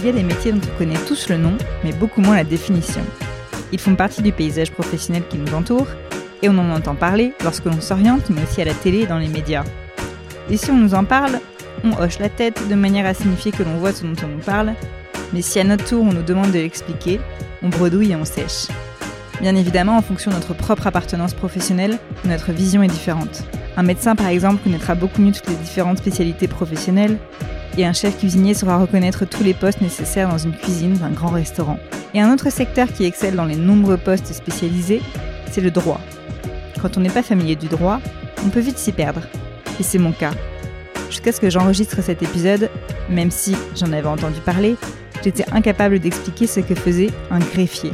il y a des métiers dont on connaît tous le nom, mais beaucoup moins la définition. Ils font partie du paysage professionnel qui nous entoure, et on en entend parler lorsque l'on s'oriente, mais aussi à la télé et dans les médias. Et si on nous en parle, on hoche la tête de manière à signifier que l'on voit ce dont on nous parle, mais si à notre tour on nous demande de l'expliquer, on bredouille et on sèche. Bien évidemment, en fonction de notre propre appartenance professionnelle, notre vision est différente. Un médecin, par exemple, connaîtra beaucoup mieux toutes les différentes spécialités professionnelles, et un chef cuisinier saura reconnaître tous les postes nécessaires dans une cuisine d'un grand restaurant. Et un autre secteur qui excelle dans les nombreux postes spécialisés, c'est le droit. Quand on n'est pas familier du droit, on peut vite s'y perdre. Et c'est mon cas. Jusqu'à ce que j'enregistre cet épisode, même si j'en avais entendu parler, j'étais incapable d'expliquer ce que faisait un greffier.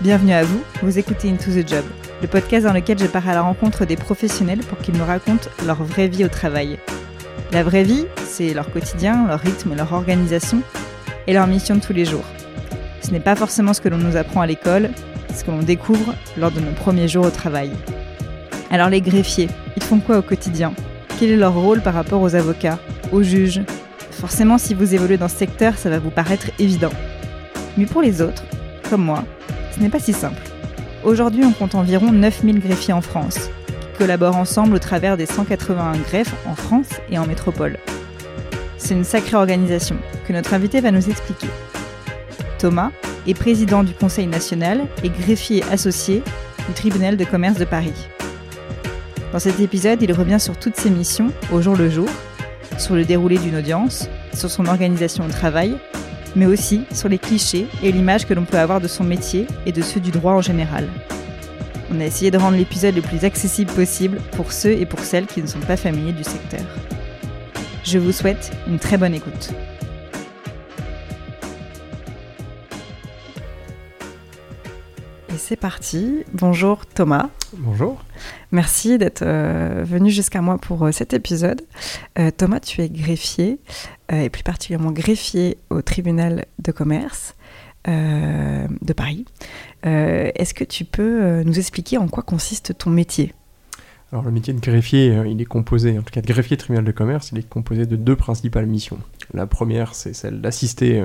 Bienvenue à vous, vous écoutez Into the Job, le podcast dans lequel je pars à la rencontre des professionnels pour qu'ils nous racontent leur vraie vie au travail. La vraie vie, c'est leur quotidien, leur rythme, leur organisation et leur mission de tous les jours. Ce n'est pas forcément ce que l'on nous apprend à l'école, ce que l'on découvre lors de nos premiers jours au travail. Alors les greffiers, ils font quoi au quotidien? Quel est leur rôle par rapport aux avocats, aux juges? Forcément, si vous évoluez dans ce secteur, ça va vous paraître évident. Mais pour les autres, comme moi, ce n'est pas si simple. Aujourd'hui, on compte environ 9000 greffiers en France, collaborent ensemble au travers des 181 greffes en France et en métropole. C'est une sacrée organisation que notre invité va nous expliquer. Thomas est président du Conseil national et greffier associé du tribunal de commerce de Paris. Dans cet épisode, il revient sur toutes ses missions au jour le jour, sur le déroulé d'une audience, sur son organisation au travail, mais aussi sur les clichés et l'image que l'on peut avoir de son métier et de ceux du droit en général. On a essayé de rendre l'épisode le plus accessible possible pour ceux et pour celles qui ne sont pas familiers du secteur. Je vous souhaite une très bonne écoute. Et c'est parti. Bonjour Thomas. Bonjour. Merci d'être euh, venu jusqu'à moi pour euh, cet épisode. Euh, Thomas, tu es greffier, et plus particulièrement greffier au tribunal de commerce de Paris. Est-ce que tu peux nous expliquer en quoi consiste ton métier? Alors le métier de greffier, il est composé, en tout cas de greffier tribunal de commerce, il est composé de deux principales missions. La première, c'est celle d'assister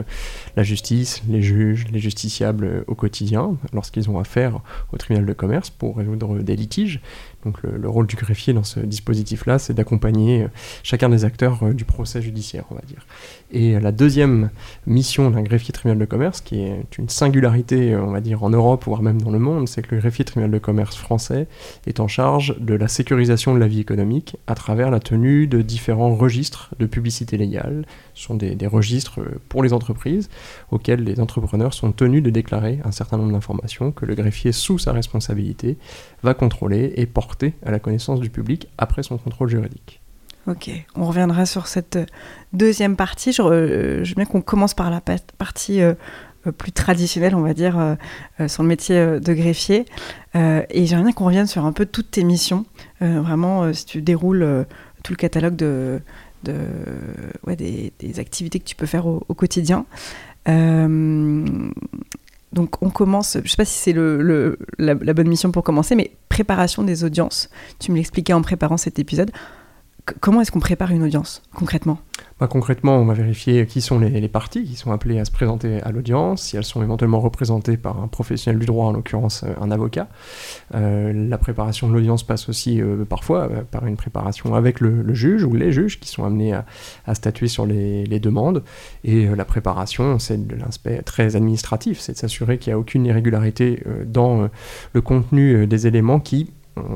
la justice, les juges, les justiciables au quotidien, lorsqu'ils ont affaire au tribunal de commerce pour résoudre des litiges. Donc le, rôle du greffier dans ce dispositif-là, c'est d'accompagner euh, chacun des acteurs euh, du procès judiciaire, on va dire. Et euh, la deuxième mission d'un greffier tribunal de commerce, qui est une singularité, on va dire, en Europe, voire même dans le monde, c'est que le greffier tribunal de commerce français est en charge de la sécurisation de la vie économique à travers la tenue de différents registres de publicité légale. Ce sont des, des registres pour les entreprises auxquels les entrepreneurs sont tenus de déclarer un certain nombre d'informations que le greffier, sous sa responsabilité, va contrôler et porter à la connaissance du public après son contrôle juridique. Ok, on reviendra sur cette euh, deuxième partie. Je, euh, je veux bien qu'on commence par la partie euh, plus traditionnelle, on va dire, sur le métier de greffier. et j'aimerais bien qu'on revienne sur un peu toutes tes missions. vraiment, si tu déroules tout le catalogue de, des, activités que tu peux faire au quotidien. Donc on commence, je ne sais pas si c'est le, la, bonne mission pour commencer, mais préparation des audiences. Tu me l'expliquais en préparant cet épisode. Comment est-ce qu'on prépare une audience concrètement? Bah, concrètement, on va vérifier qui sont les, parties qui sont appelées à se présenter à l'audience, si elles sont éventuellement représentées par un professionnel du droit, en l'occurrence euh, un avocat. Euh, la préparation de l'audience passe aussi euh, parfois par une préparation avec le, juge ou les juges qui sont amenés à, statuer sur les, demandes. Et la préparation, c'est de l'aspect très administratif, c'est de s'assurer qu'il n'y a aucune irrégularité dans le contenu des éléments qui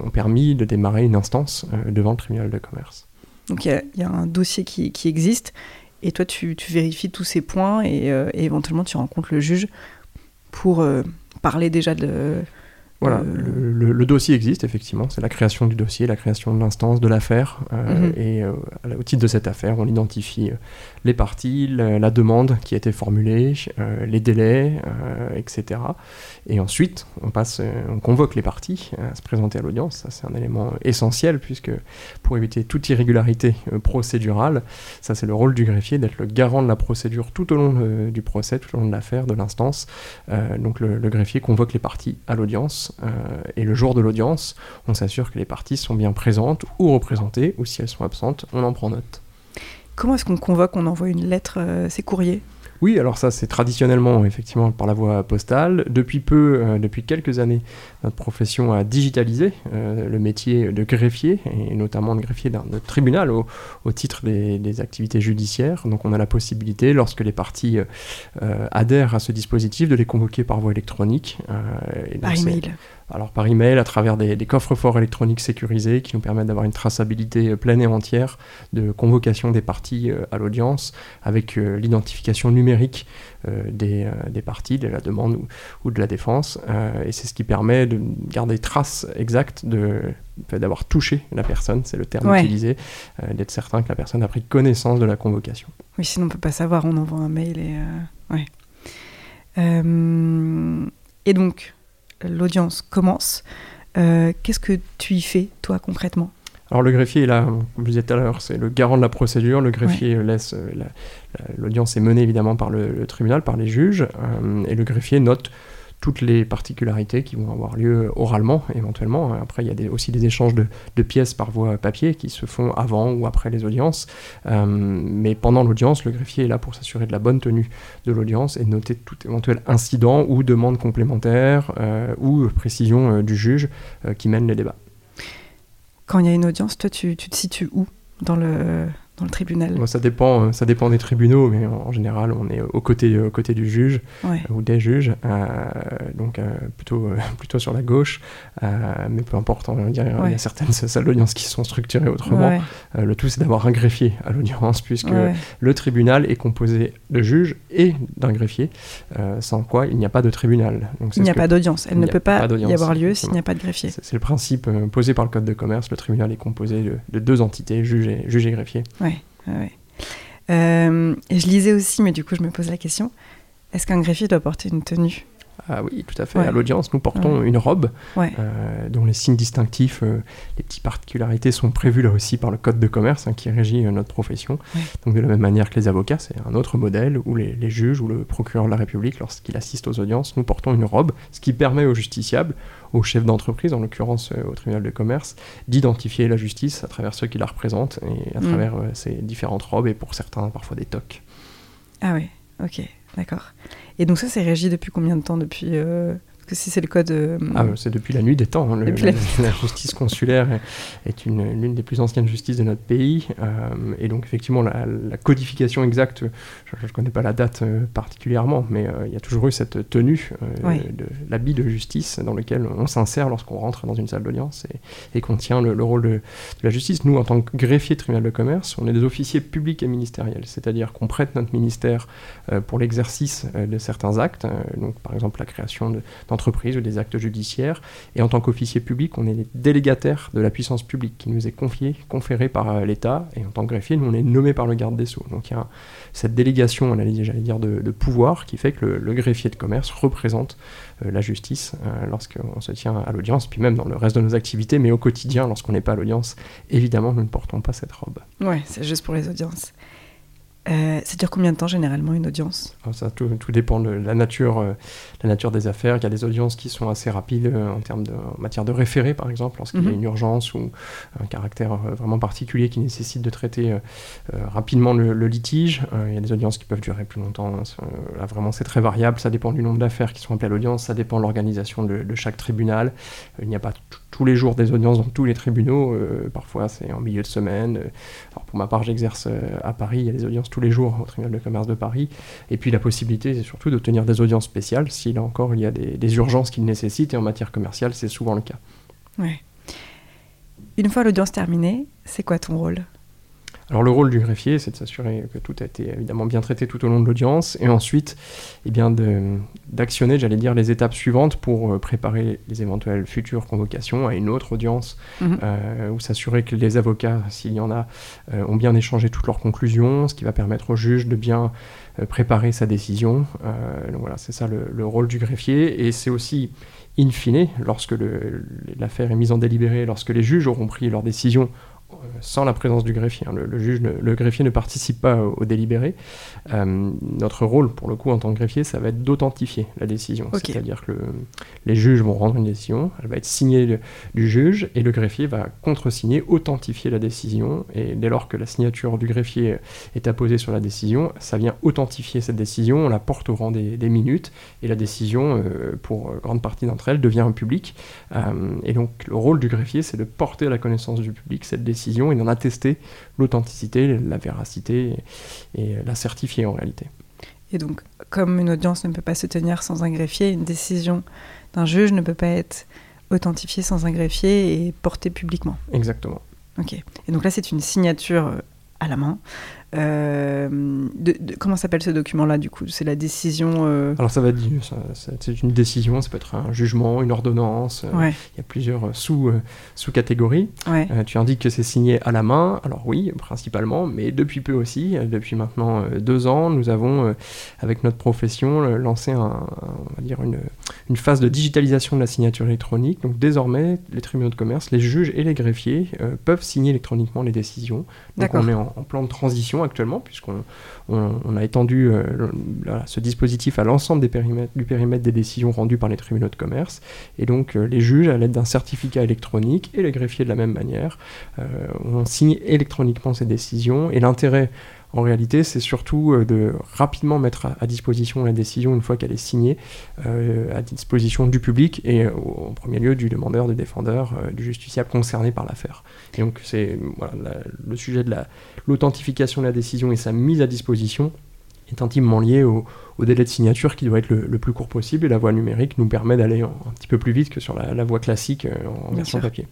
ont permis de démarrer une instance devant le tribunal de commerce. Donc il y, a un dossier qui, existe et toi tu, vérifies tous ces points euh, et, éventuellement tu rencontres le juge pour euh, parler déjà de... Voilà, le, dossier existe effectivement, c'est la création du dossier, la création de l'instance, de l'affaire, euh, mhm. et au titre de cette affaire, on identifie les parties, la, demande qui a été formulée, les délais, etc. Et ensuite, on, passe, euh, on convoque les parties à se présenter à l'audience. Ça, c'est un élément essentiel, puisque pour éviter toute irrégularité euh, procédurale, ça, c'est le rôle du greffier d'être le garant de la procédure tout au long euh, du procès, tout au long de l'affaire, de l'instance. donc, le, greffier convoque les parties à l'audience. Et le jour de l'audience, on s'assure que les parties sont bien présentes ou représentées, ou si elles sont absentes, on en prend note. comment est-ce qu'on convoque, on envoie une lettre, c'est courrier oui, alors ça c'est traditionnellement effectivement par la voie postale. Depuis peu, euh, depuis quelques années, notre profession a digitalisé euh, le métier de greffier, et notamment de greffier d'un tribunal au, titre des, activités judiciaires. Donc on a la possibilité, lorsque les parties euh, adhèrent à ce dispositif, de les convoquer par voie électronique. par email alors par email, à travers des, coffres-forts électroniques sécurisés qui nous permettent d'avoir une traçabilité euh, pleine et entière de convocation des parties euh, à l'audience, avec euh, l'identification numérique des, parties, de la demande ou, de la défense. et c'est ce qui permet de garder trace exacte de, d'avoir touché la personne, c'est le terme utilisé, d'être certain que la personne a pris connaissance de la convocation. Oui, sinon on ne peut pas savoir, on envoie un mail et... ouais. et donc, l'audience commence. Euh, qu'est-ce que tu y fais, toi, concrètement? Alors le greffier, là, comme je disais tout à l'heure, c'est le garant de la procédure. Le greffier laisse euh, l'audience est menée évidemment par le, tribunal, par les juges, euh, et le greffier note toutes les particularités qui vont avoir lieu oralement éventuellement. Après, il y a aussi des échanges de, pièces par voie papier qui se font avant ou après les audiences. Euh, mais pendant l'audience, le greffier est là pour s'assurer de la bonne tenue de l'audience et noter tout éventuel incident ou demande complémentaire euh, ou précision euh, du juge qui mène les débats. Quand il y a une audience, toi, tu te situes où dans le, dans le tribunal ça, dépend, euh, ça dépend des tribunaux, mais en, général, on est aux côtés, aux côtés du juge ou des juges, euh, donc euh, plutôt, plutôt sur la gauche. mais peu importe, on va dire, il y a certaines salles d'audience qui sont structurées autrement. le tout, c'est d'avoir un greffier à l'audience, puisque le tribunal est composé de juges et d'un greffier, sans quoi il n'y a pas de tribunal. Donc, il n'y a pas d'audience. Elle ne peut pas, y avoir lieu s'il n'y a pas de greffier. C'est le principe posé par le Code de commerce. Le tribunal est composé de, de deux entités, juge et, juge et greffier. Ouais, Euh, je lisais aussi, mais du coup, je me pose la question. Est-ce qu'un greffier doit porter une tenue? Ah oui, tout à fait. À l'audience, nous portons une robe euh, dont les signes distinctifs, euh, les petites particularités sont prévus là aussi par le code de commerce hein, qui régit notre profession. Donc de la même manière que les avocats, c'est un autre modèle où les, les, juges ou le procureur de la République, lorsqu'il assiste aux audiences, nous portons une robe, ce qui permet aux justiciables au chef d'entreprise, en l'occurrence euh, au tribunal de commerce, d'identifier la justice à travers ceux qui la représentent et à mm. travers euh, ces différentes robes et pour certains parfois des toques. Ah oui, ok, d'accord. Et donc ça c'est régi depuis combien de temps Depuis euh, que si c'est le code. Euh, ah, c'est depuis la nuit des temps. Hein, la, justice consulaire est une, l'une des plus anciennes justices de notre pays. Euh, et donc, effectivement, la, codification exacte, je ne connais pas la date euh, particulièrement, mais il y a toujours eu cette tenue de l'habit de justice dans lequel on s'insère lorsqu'on rentre dans une salle d'audience et, qu'on tient le, rôle de, la justice. Nous, en tant que greffier tribunal de commerce, on est des officiers publics et ministériels, c'est-à-dire qu'on prête notre ministère pour l'exercice de certains actes, donc par exemple la création de entreprises ou des actes judiciaires. Et en tant qu'officier public, on est les délégataires de la puissance publique qui nous est confiée, conférée par euh, l'État. Et en tant que greffier, nous, on est nommé par le garde des Sceaux. Donc il y a cette délégation, j'allais dire, de, de, pouvoir qui fait que le, greffier de commerce représente euh, la justice euh, lorsqu'on se tient à l'audience, puis même dans le reste de nos activités, mais au quotidien, lorsqu'on n'est pas à l'audience, évidemment, nous ne portons pas cette robe. Ouais, c'est juste pour les audiences. Euh, ça dure combien de temps généralement une audience? Ah, ça, tout, tout, dépend de la nature, euh, la nature des affaires. Il y a des audiences qui sont assez rapides euh, en, termes de, matière de référé, par exemple, lorsqu'il y a mhm. une urgence ou un caractère vraiment particulier qui nécessite de traiter rapidement le, litige. il y a des audiences qui peuvent durer plus longtemps. Hein. Là, vraiment, c'est très variable. Ça dépend du nombre d'affaires qui sont appelées à l'audience. Ça dépend de l'organisation de, de, chaque tribunal. il n'y a pas tous les jours des audiences dans tous les tribunaux. parfois, c'est en milieu de semaine. Alors, pour ma part, j'exerce à Paris. Il y a des audiences tous les jours au tribunal de commerce de Paris. Et puis la possibilité, c'est surtout d'obtenir des audiences spéciales si là encore il y a des, urgences qu'il nécessite. Et en matière commerciale, c'est souvent le cas. Ouais. Une fois l'audience terminée, c'est quoi ton rôle? Alors le rôle du greffier, c'est de s'assurer que tout a été évidemment bien traité tout au long de l'audience, et ensuite eh bien d'actionner, j'allais dire, les étapes suivantes pour euh, préparer les éventuelles futures convocations à une autre audience, mhm. euh, ou s'assurer que les avocats, s'il y en a, euh, ont bien échangé toutes leurs conclusions, ce qui va permettre au juge de bien préparer sa décision. donc voilà, c'est ça le, le, rôle du greffier, et c'est aussi in fine, lorsque l'affaire est mise en délibéré, lorsque les juges auront pris leur décision sans la présence du greffier. Hein. Le, juge, le greffier ne participe pas au, délibéré. Euh, notre rôle, pour le coup, en tant que greffier, ça va être d'authentifier la décision. C'est-à-dire que les juges vont rendre une décision, elle va être signée du juge, et le greffier va contresigner, authentifier la décision. Et dès lors que la signature du greffier est apposée sur la décision, ça vient authentifier cette décision, on la porte au rang des, minutes, et la décision, euh, pour grande partie d'entre elles, devient public. Euh, et donc le rôle du greffier, c'est de porter à la connaissance du public cette décision et d'en attester l'authenticité, la véracité et, la certifier en réalité. Et donc, comme une audience ne peut pas se tenir sans un greffier, une décision d'un juge ne peut pas être authentifiée sans un greffier et portée publiquement. Exactement. Ok. Et donc là, c'est une signature euh, à la main. Euh, de, comment s'appelle ce document-là, du coup? C'est la décision euh, Alors, ça va c'est une décision, ça peut être un jugement, une ordonnance. Euh, il y a plusieurs sous, sous catégories. tu indiques que c'est signé à la main. Alors, oui, principalement, mais depuis peu aussi, depuis maintenant deux ans, nous avons, avec notre profession, lancé un, on va dire une, une, phase de digitalisation de la signature électronique. Donc, désormais, les tribunaux de commerce, les juges et les greffiers peuvent signer électroniquement les décisions. Donc, on est en plan de transition actuellement, puisqu'on on, a étendu euh, ce dispositif à l'ensemble du périmètre des décisions rendues par les tribunaux de commerce. Et donc euh, les juges, à l'aide d'un certificat électronique, et les greffiers de la même manière, euh, on signe électroniquement ces décisions. Et l'intérêt en réalité, c'est surtout euh, de rapidement mettre à, disposition la décision une fois qu'elle est signée, euh, à disposition du public et euh, en premier lieu du demandeur, du défendeur, du justiciable concerné par l'affaire. Et donc c'est le sujet de l'authentification de la décision et sa mise à disposition est intimement lié au, délai de signature qui doit être le, plus court possible et la voie numérique nous permet d'aller un, petit peu plus vite que sur la, voie classique en version papier.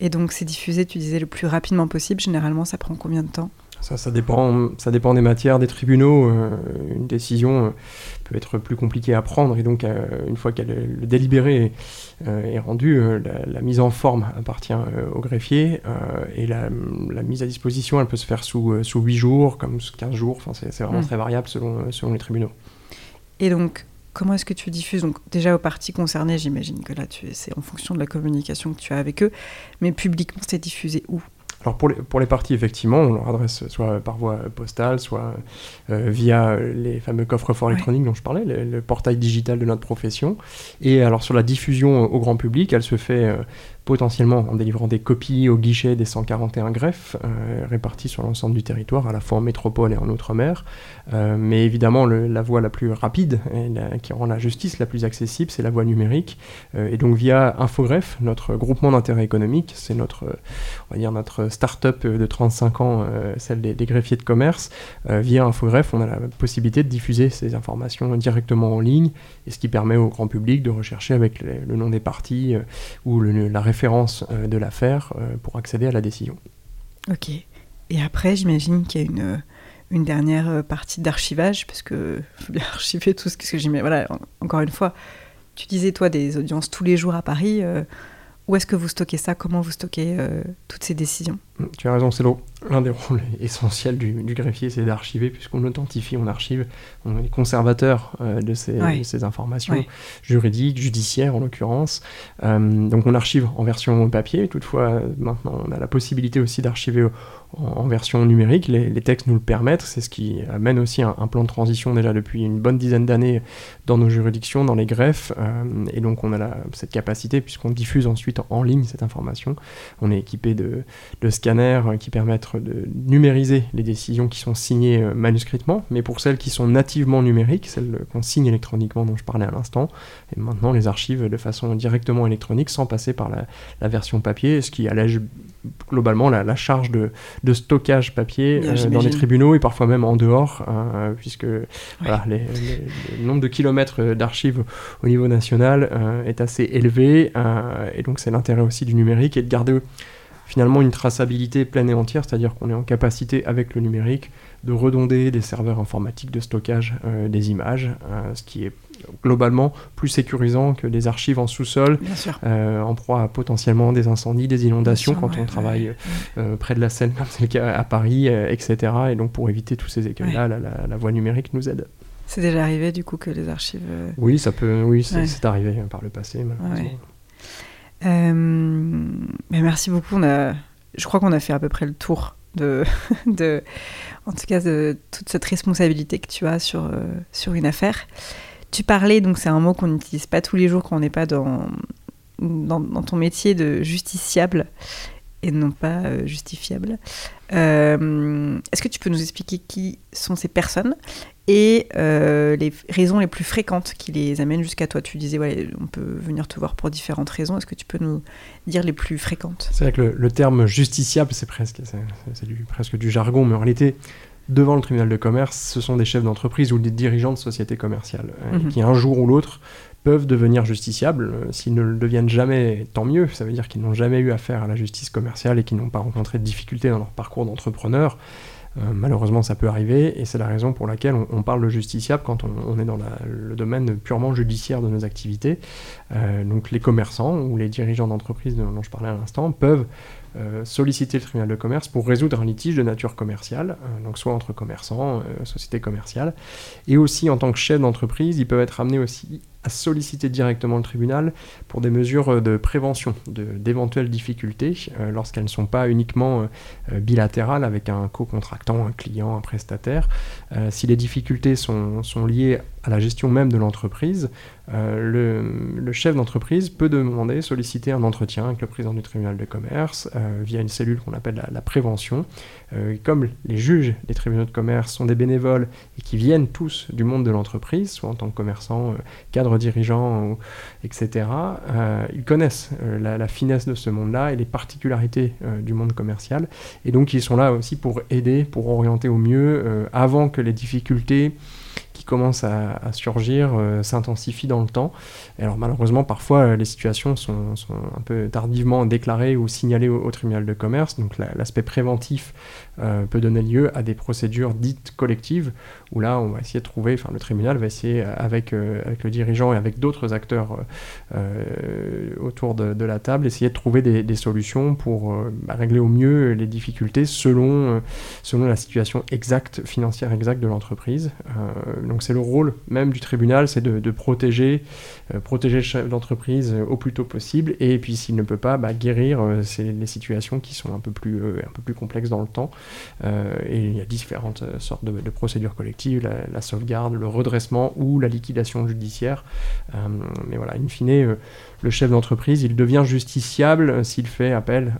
Et donc c'est diffusé, tu disais, le plus rapidement possible. Généralement, ça prend combien de temps? Ça, ça, dépend, ça dépend des matières, des tribunaux. Euh, une décision euh, peut être plus compliquée à prendre et donc euh, une fois que le délibéré est rendu, la, mise en forme appartient au greffier et la, mise à disposition, elle peut se faire sous, sous 8 jours, comme 15 jours. Enfin, c'est vraiment hmm. très variable selon, selon les tribunaux. Et donc, comment est-ce que tu diffuses? Donc déjà aux parties concernées, j'imagine que là, c'est en fonction de la communication que tu as avec eux, mais publiquement, c'est diffusé où? Alors pour les, pour les parties, effectivement, on leur adresse soit par voie postale, soit euh, via les fameux coffres forts électroniques dont je parlais, le, portail digital de notre profession. Et alors sur la diffusion au grand public, elle se fait euh, potentiellement en délivrant des copies au guichet des 141 greffes euh, répartis sur l'ensemble du territoire, à la fois en métropole et en outre-mer. Euh, mais évidemment, la voie la plus rapide qui rend la justice la plus accessible, c'est la voie numérique. Euh, et donc via Infogreffe, notre groupement d'intérêt économique, c'est notre, on va dire notre start-up de 35 ans, celle des, greffiers de commerce. via Infogreffe, on a la possibilité de diffuser ces informations directement en ligne, et ce qui permet au grand public de rechercher avec le nom des parties ou la référence euh, de l'affaire euh, pour accéder à la décision. Ok. Et après, j'imagine qu'il y a une, une dernière euh, partie d'archivage, parce que faut bien archiver tout ce que j'imagine. Voilà, encore une fois, tu disais, toi, des audiences tous les jours à Paris. où est-ce que vous stockez ça? Comment vous stockez toutes ces décisions? Tu as raison, c'est l'un des rôles essentiels du, greffier, c'est d'archiver, puisqu'on authentifie, on archive, on est conservateur euh, de, ces, ces, informations juridiques, judiciaires en l'occurrence. Euh, donc on archive en version papier, toutefois maintenant on a la possibilité aussi d'archiver en, version numérique. Les, textes nous le permettent, c'est ce qui amène aussi un, plan de transition déjà depuis une bonne dizaine d'années dans nos juridictions, dans les greffes, euh, et donc on a la, cette capacité, puisqu'on diffuse ensuite en ligne cette information. On est équipé de, de scanners qui permettent de numériser les décisions qui sont signées euh, manuscritement, mais pour celles qui sont nativement numériques, celles qu'on signe électroniquement dont je parlais à l'instant, et maintenant les archives de façon directement électronique sans passer par la, version papier, ce qui allège globalement la, charge de, stockage papier euh, dans les tribunaux et parfois même en dehors, hein, puisque voilà, le nombre de kilomètres d'archives au niveau national euh, est assez élevé, et donc c'est l'intérêt aussi du numérique et de garder finalement une traçabilité pleine et entière, c'est-à-dire qu'on est en capacité avec le numérique de redonder des serveurs informatiques de stockage euh, des images, euh, ce qui est globalement plus sécurisant que des archives en sous-sol, euh, en proie à potentiellement des incendies, des inondations quand on travaille près de la Seine, comme c'est le cas à Paris, etc. Et donc pour éviter tous ces écueils-là, la, voie numérique nous aide. C'est déjà arrivé du coup que les archives. Oui, ça peut, oui, c'est arrivé par le passé malheureusement. Euh, merci beaucoup. Je crois qu'on a fait à peu près le tour de, en tout cas, de toute cette responsabilité que tu as sur, euh, sur une affaire. Tu parlais, donc c'est un mot qu'on n'utilise pas tous les jours quand on n'est pas dans, dans, ton métier de justiciable et non pas euh, justifiable. Est-ce que tu peux nous expliquer qui sont ces personnes et euh, les raisons les plus fréquentes qui les amènent jusqu'à toi Tu disais, ouais, on peut venir te voir pour différentes raisons. Est-ce que tu peux nous dire les plus fréquentes? C'est vrai que le, terme justiciable, c'est presque, c'est, du, presque du jargon, mais en réalité, devant le tribunal de commerce, ce sont des chefs d'entreprise ou des dirigeants de sociétés commerciales mhm. qui, un jour ou l'autre, peuvent devenir justiciables. S'ils ne le deviennent jamais, tant mieux. Ça veut dire qu'ils n'ont jamais eu affaire à la justice commerciale et qu'ils n'ont pas rencontré de difficultés dans leur parcours d'entrepreneur. Euh, malheureusement, ça peut arriver, et c'est la raison pour laquelle on, parle de justiciable quand on, est dans le domaine purement judiciaire de nos activités. Euh, donc les commerçants ou les dirigeants d'entreprise dont je parlais à l'instant peuvent euh, solliciter le tribunal de commerce pour résoudre un litige de nature commerciale, euh, donc soit entre commerçants, sociétés commerciales, et aussi en tant que chef d'entreprise, ils peuvent être amenés aussi à solliciter directement le tribunal pour des mesures de prévention d'éventuelles difficultés lorsqu'elles ne sont pas uniquement bilatérales avec un co-contractant, un client, un prestataire. si les difficultés sont liées à la gestion même de l'entreprise, euh, le, chef d'entreprise peut demander, solliciter un entretien avec le président du tribunal de commerce euh, via une cellule qu'on appelle la, prévention. Euh, comme les juges des tribunaux de commerce sont des bénévoles et qui viennent tous du monde de l'entreprise, soit en tant que commerçant, cadre dirigeant, etc., ils connaissent la, finesse de ce monde-là et les particularités du monde commercial. Et donc ils sont là aussi pour aider, pour orienter au mieux, avant que les difficultés commence à, surgir euh, s'intensifie dans le temps. alors malheureusement, parfois, euh, les situations sont, un peu tardivement déclarées ou signalées au, tribunal de commerce. Donc l'aspect préventif euh, peut donner lieu à des procédures dites collectives, où là, on va essayer de trouver, enfin le tribunal va essayer avec, avec le dirigeant et avec d'autres acteurs autour de, la table, essayer de trouver des, solutions pour bah, régler au mieux les difficultés selon, selon la situation exacte, financière exacte de l'entreprise. donc c'est le rôle même du tribunal, c'est de, protéger, euh, protéger le euh, au plus tôt possible, et puis s'il ne peut pas, bah, guérir euh, les situations qui sont un peu plus, un peu plus complexes dans le temps. Et il y a différentes sortes de, procédures collectives, la, sauvegarde, le redressement ou la liquidation judiciaire. mais voilà, in fine, le chef d'entreprise, il devient justiciable s'il fait appel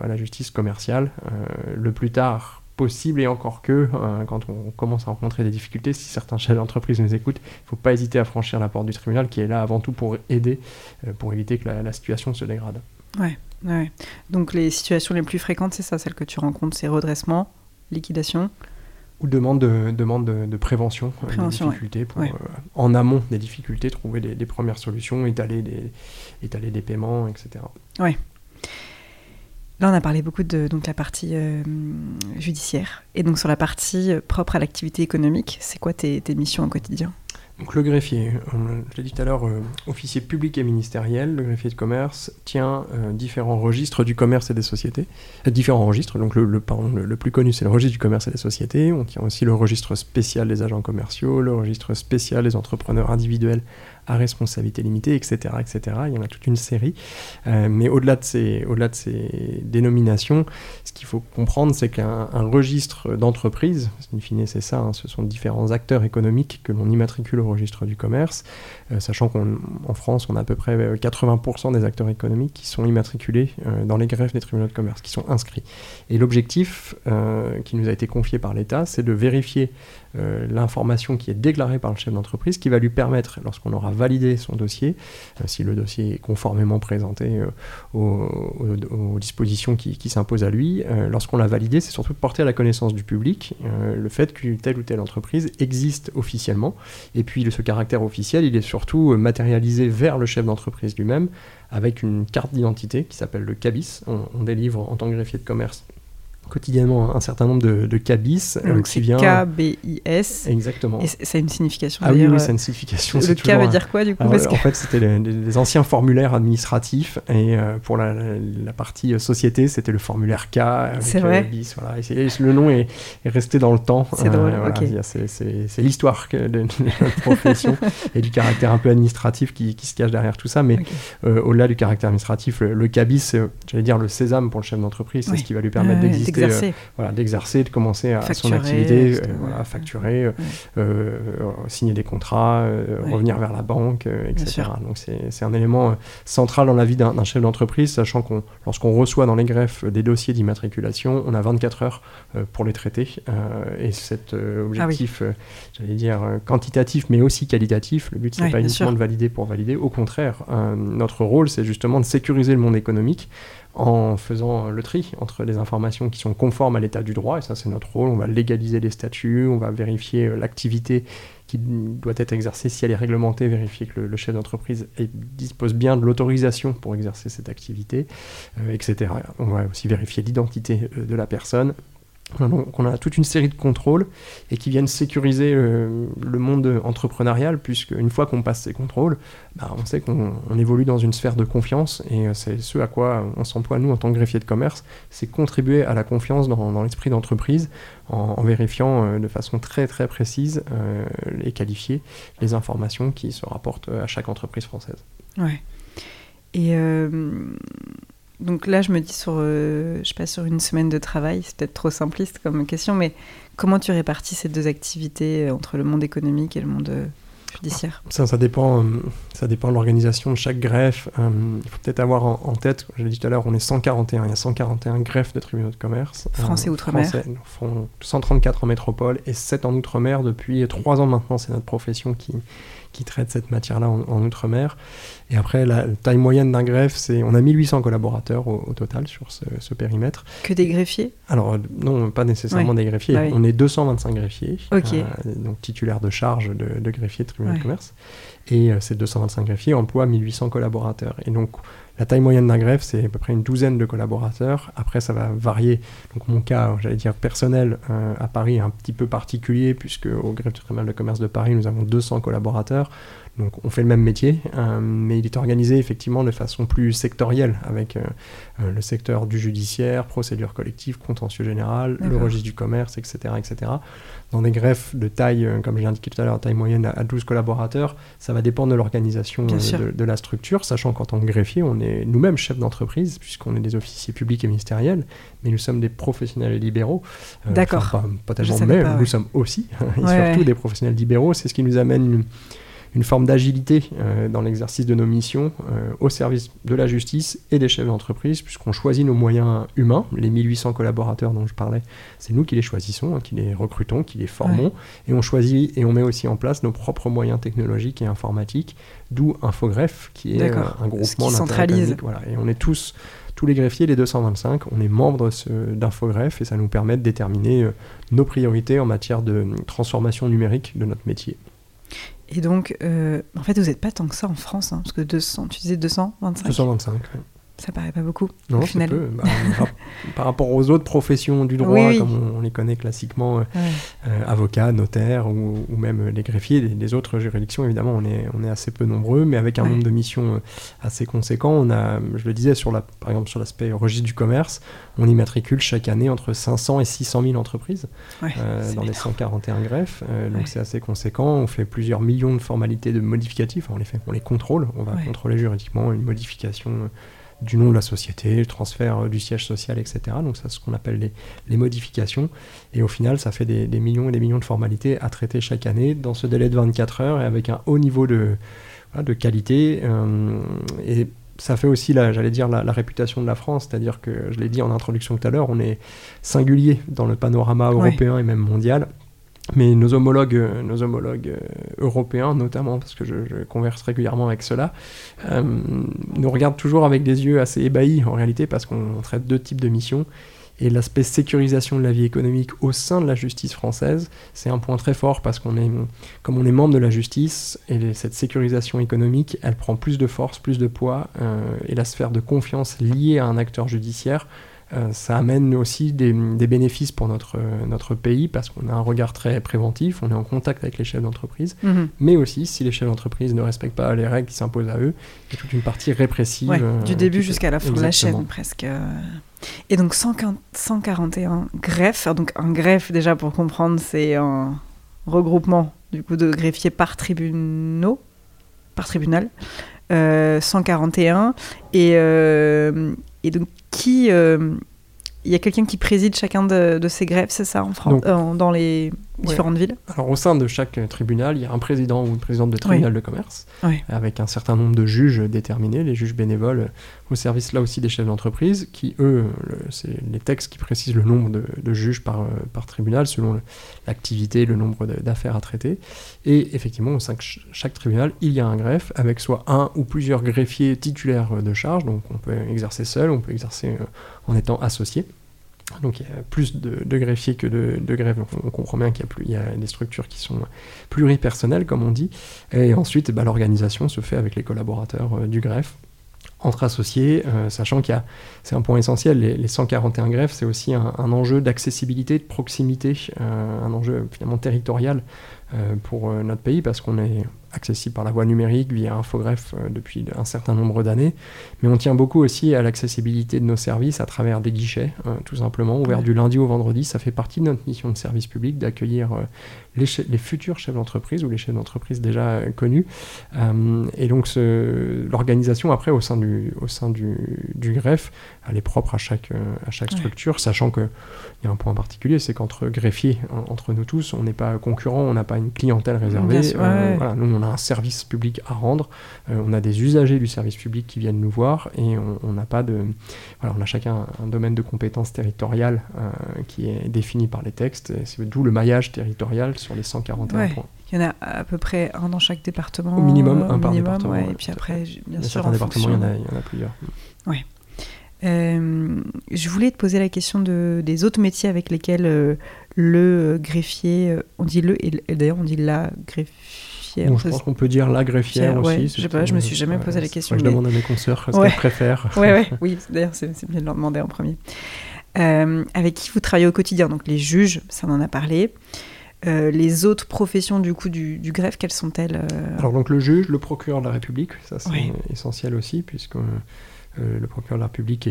à la justice commerciale. le plus tard possible et encore que euh, quand on commence à rencontrer des difficultés, si certains chefs d'entreprise nous écoutent, il ne faut pas hésiter à franchir la porte du tribunal qui est là avant tout pour aider, euh, pour éviter que la, situation se dégrade. Ouais, ouais. Donc les situations les plus fréquentes, c'est ça, celles que tu rencontres, c'est redressement, liquidation ou demande de, demande de, prévention, euh, des difficultés pour, en amont des difficultés, trouver des, premières solutions, étaler des, étaler des paiements, etc. Ouais. Là, on a parlé beaucoup de donc, la partie euh, judiciaire. Et donc, sur la partie euh, propre à l'activité économique, c'est quoi tes, tes, missions au quotidien? Donc, le greffier, je l'ai dit tout à l'heure, euh, officier public et ministériel, le greffier de commerce tient différents registres du commerce et des sociétés. différents registres, donc le plus connu c'est le registre du commerce et des sociétés. On tient aussi le registre spécial des agents commerciaux, le registre spécial des entrepreneurs individuels à responsabilité limitée, etc., etc. Il y en a toute une série. Euh, mais au-delà de, ces, au-delà de ces dénominations, ce qu'il faut comprendre, c'est qu'un registre d'entreprise, in fine c'est ça, hein, ce sont différents acteurs économiques que l'on immatricule au registre du commerce, euh, sachant qu'en France, on a à peu près 80% des acteurs économiques qui sont immatriculés euh, dans les greffes des tribunaux de commerce, qui sont inscrits. Et l'objectif qui nous a été confié par l'État, c'est de vérifier euh, l'information qui est déclarée par le chef d'entreprise, qui va lui permettre, lorsqu'on aura validé son dossier, euh, si le dossier est conformément présenté euh, aux, dispositions qui, s'imposent à lui, lorsqu'on l'a validé, c'est surtout de porter à la connaissance du public le fait qu'une telle ou telle entreprise existe officiellement. Et puis ce caractère officiel, il est surtout matérialisé vers le chef d'entreprise lui-même avec une carte d'identité qui s'appelle le CABIS. on, délivre en tant que greffier de commerce quotidiennement un certain nombre de, de cabis euh, qui vient K-B-I-S. Exactement. Et ça a une signification. Ah oui, oui, ça a une signification. Le K veut dire quoi du coup En fait, c'était les, anciens formulaires administratifs et pour la, la, partie société, c'était le formulaire K. C'est vrai. Bis, voilà. et le nom est, est, resté dans le temps. C'est drôle. Voilà, C'est l'histoire de, de, notre profession et du caractère un peu administratif qui, qui, se cache derrière tout ça. Mais au-delà du caractère administratif, le, le cabis, j'allais dire le sésame pour le chef d'entreprise, c'est ce qui va lui permettre d'exister d'exercer. Euh, voilà, d'exercer, de commencer à facturer, son activité, euh, voilà, facturer, euh, signer des contrats, revenir vers la banque, etc. Donc c'est un élément central dans la vie d'un chef d'entreprise, sachant qu'on lorsqu'on reçoit dans les greffes des dossiers d'immatriculation, on a 24 heures pour les traiter. et cet objectif, ah j'allais dire, quantitatif, mais aussi qualitatif, le but, c'est pas uniquement de valider pour valider. Au contraire, notre rôle, c'est justement de sécuriser le monde économique en faisant le tri entre les informations qui sont conformes à l'état du droit, et ça c'est notre rôle, on va légaliser les statuts, on va vérifier euh, l'activité qui doit être exercée, si elle est réglementée, vérifier que le, chef d'entreprise dispose bien de l'autorisation pour exercer cette activité, euh, etc. On va aussi vérifier l'identité euh, de la personne, donc on a toute une série de contrôles et qui viennent sécuriser euh, le monde entrepreneurial, puisque une fois qu'on passe ces contrôles, bah, on sait qu'on évolue dans une sphère de confiance et euh, c'est ce à quoi on s'emploie nous en tant que greffier de commerce, c'est contribuer à la confiance dans, l'esprit d'entreprise en, vérifiant euh, de façon très très précise et qualifiée les informations qui se rapportent à chaque entreprise française. Ouais. Et donc là, je me dis sur, euh, je sais pas, sur une semaine de travail, c'est peut-être trop simpliste comme question, mais comment tu répartis ces deux activités euh, entre le monde économique et le monde euh, judiciaire? Ça, ça, dépend, ça dépend de l'organisation de chaque greffe. il faut peut-être avoir en, tête, comme je l'ai dit tout à l'heure, on est 141, il y a 141 greffes de tribunaux de commerce. Français outre-mer. Français, 134 en métropole et 7 en outre-mer depuis 3 ans maintenant, c'est notre profession qui, qui traite cette matière-là en, Outre-mer. Et après, la taille moyenne d'un greffe, c'est on a 1800 collaborateurs au, total sur ce, périmètre. Que des greffiers? Alors non, pas nécessairement des greffiers. Bah on est 225 greffiers, euh, donc titulaires de charge de, de greffiers de tribunal de commerce. Et euh, ces 225 greffiers emploient 1800 collaborateurs. Et donc la taille moyenne d'un greffe, c'est à peu près une douzaine de collaborateurs. Après, ça va varier. Donc, mon cas, j'allais dire personnel euh, à Paris est un petit peu particulier, puisque au greffe du tribunal de commerce de Paris, nous avons 200 collaborateurs. Donc, on fait le même métier, euh, mais il est organisé effectivement de façon plus sectorielle, avec euh, le secteur du judiciaire, procédure collective, contentieux général, le registre du commerce, etc., etc dans des greffes de taille, euh, comme j'ai indiqué tout à l'heure, taille moyenne à 12 collaborateurs, ça va dépendre de l'organisation euh, de, la structure, sachant qu'en tant que greffier, on est nous-mêmes chefs d'entreprise, puisqu'on est des officiers publics et ministériels, mais nous sommes des professionnels libéraux. Euh, D'accord. pas, tellement mais nous sommes aussi, et surtout des professionnels libéraux. C'est ce qui nous amène une forme d'agilité euh, dans l'exercice de nos missions euh, au service de la justice et des chefs d'entreprise, puisqu'on choisit nos moyens humains. Les 1800 collaborateurs dont je parlais, c'est nous qui les choisissons, hein, qui les recrutons, qui les formons, et on choisit et on met aussi en place nos propres moyens technologiques et informatiques, d'où Infogreffe, qui est euh, un groupement centralise. Voilà, et on est tous tous les greffiers, les 225, on est membres d'Infogreffe et ça nous permet de déterminer nos priorités en matière de transformation numérique de notre métier. Et donc, euh, en fait, vous n'êtes pas tant que ça en France, hein, parce que 200, tu disais 225 225, oui. Ça paraît pas beaucoup. Non, final. Peu. Bah, par, rapport aux autres professions du droit, comme on, les connaît classiquement, euh, euh, avocats, notaires ou, même les greffiers, les, autres juridictions, évidemment, on est, on est assez peu nombreux, mais avec un nombre de missions assez conséquent. On a, je le disais, sur la, par exemple, sur l'aspect registre du commerce, on immatricule chaque année entre 500 et 600 000 entreprises dans les 141 greffes. donc c'est assez conséquent. On fait plusieurs millions de formalités de modificatifs. on les fait, on les contrôle. On va contrôler juridiquement une modification du nom de la société, le transfert euh, du siège social, etc. Donc ça, c'est ce qu'on appelle les, les, modifications. Et au final, ça fait des, millions et des millions de formalités à traiter chaque année dans ce délai de 24 heures et avec un haut niveau de, de qualité. Euh, et ça fait aussi, j'allais dire, la, réputation de la France, c'est-à-dire que, je l'ai dit en introduction tout à l'heure, on est singulier dans le panorama européen et même mondial. Mais nos homologues, euh, nos homologues euh, européens, notamment, parce que je, converse régulièrement avec ceux-là, euh, nous regardent toujours avec des yeux assez ébahis en réalité, parce qu'on traite deux types de missions. Et l'aspect sécurisation de la vie économique au sein de la justice française, c'est un point très fort parce qu'on est, comme on est membre de la justice, et cette sécurisation économique, elle prend plus de force, plus de poids, et la sphère de confiance liée à un acteur judiciaire ça amène aussi des, bénéfices pour notre, notre pays parce qu'on a un regard très préventif, on est en contact avec les chefs d'entreprise, Mhm. mais aussi si les chefs d'entreprise ne respectent pas les règles qui s'imposent à eux, il y a toute une partie répressive. Ouais, euh, du début jusqu'à la fin de la chaîne, presque. Et donc 140 141 greffes. Donc un greffe, déjà pour comprendre, c'est un regroupement du coup de greffiers par tribunaux, par tribunal. Euh, 141. Et, euh, et donc qui... euh, il y a quelqu'un qui préside chacun de, de ces greffes, c'est ça, en France, Donc- euh, dans les différentes villes Alors au sein de chaque tribunal, il y a un président ou une présidente de tribunal de commerce, Oui. avec un certain nombre de juges déterminés, les juges bénévoles au service là aussi des chefs d'entreprise, qui eux, le- c'est les textes qui précisent le nombre de, de juges par, euh, par tribunal selon le- l'activité, le nombre de- d'affaires à traiter. Et effectivement, au sein de ch- chaque tribunal, il y a un greffe avec soit un ou plusieurs greffiers titulaires euh, de charge, donc on peut exercer seul, on peut exercer euh, en étant associé. Donc il y a plus de, greffiers que de, de greffes, donc on comprend bien qu'il y a, des structures qui sont pluripersonnelles, comme on dit. Et ensuite, bah, l'organisation se fait avec les collaborateurs euh, du greffe, entre associés, euh, sachant qu'il y a, c'est un point essentiel, les, les 141 greffes, c'est aussi un, enjeu d'accessibilité, de proximité, euh, un enjeu finalement territorial pour notre pays, parce qu'on est accessible par la voie numérique via Infogreffe euh, depuis un certain nombre d'années, mais on tient beaucoup aussi à l'accessibilité de nos services à travers des guichets, euh, tout simplement, ouverts Ouais. du lundi au vendredi. Ça fait partie de notre mission de service public d'accueillir euh, les, futurs chefs d'entreprise ou les chefs d'entreprise déjà connus. Et donc l'organisation après au sein du, au sein du, du greffe, elle est propre à chaque, à chaque Ouais. structure, sachant qu'il y a un point particulier, c'est qu'entre greffiers, en- entre nous tous, on n'est pas concurrents, on n'a pas une clientèle réservée. Sûr, ouais, Euh, ouais. voilà, nous, on a un service public à rendre, euh, on a des usagers du service public qui viennent nous voir et on n'a pas de... Voilà, on a chacun un domaine de compétences territoriales euh, qui est défini par les textes, c'est d'où le maillage territorial sur les 141 Ouais. points. Il y en a à peu près un dans chaque département. Au minimum, un par minimum, département, ouais, ouais, et puis après, bien Dans sûr, certains en départements, il y, en a, il y en a plusieurs. Euh, je voulais te poser la question de, des autres métiers avec lesquels euh, le greffier, on dit le, et, d'ailleurs on dit la greffière. Bon, je pense qu'on peut dire la greffière Ouais, aussi. je sais pas, je me suis euh, jamais posé la question, Je mais- demande à mes consoeurs ce Ouais. qu'elles préfèrent. Ouais, ouais, oui, d'ailleurs c'est bien de leur demander en premier. Euh, avec qui vous travaillez au quotidien? Donc les juges, ça on en a parlé. Euh, les autres professions du coup du, du greffe, quelles sont-elles euh, Alors donc le juge, le procureur de la République, ça c'est Oui. essentiel aussi puisque le procureur de la République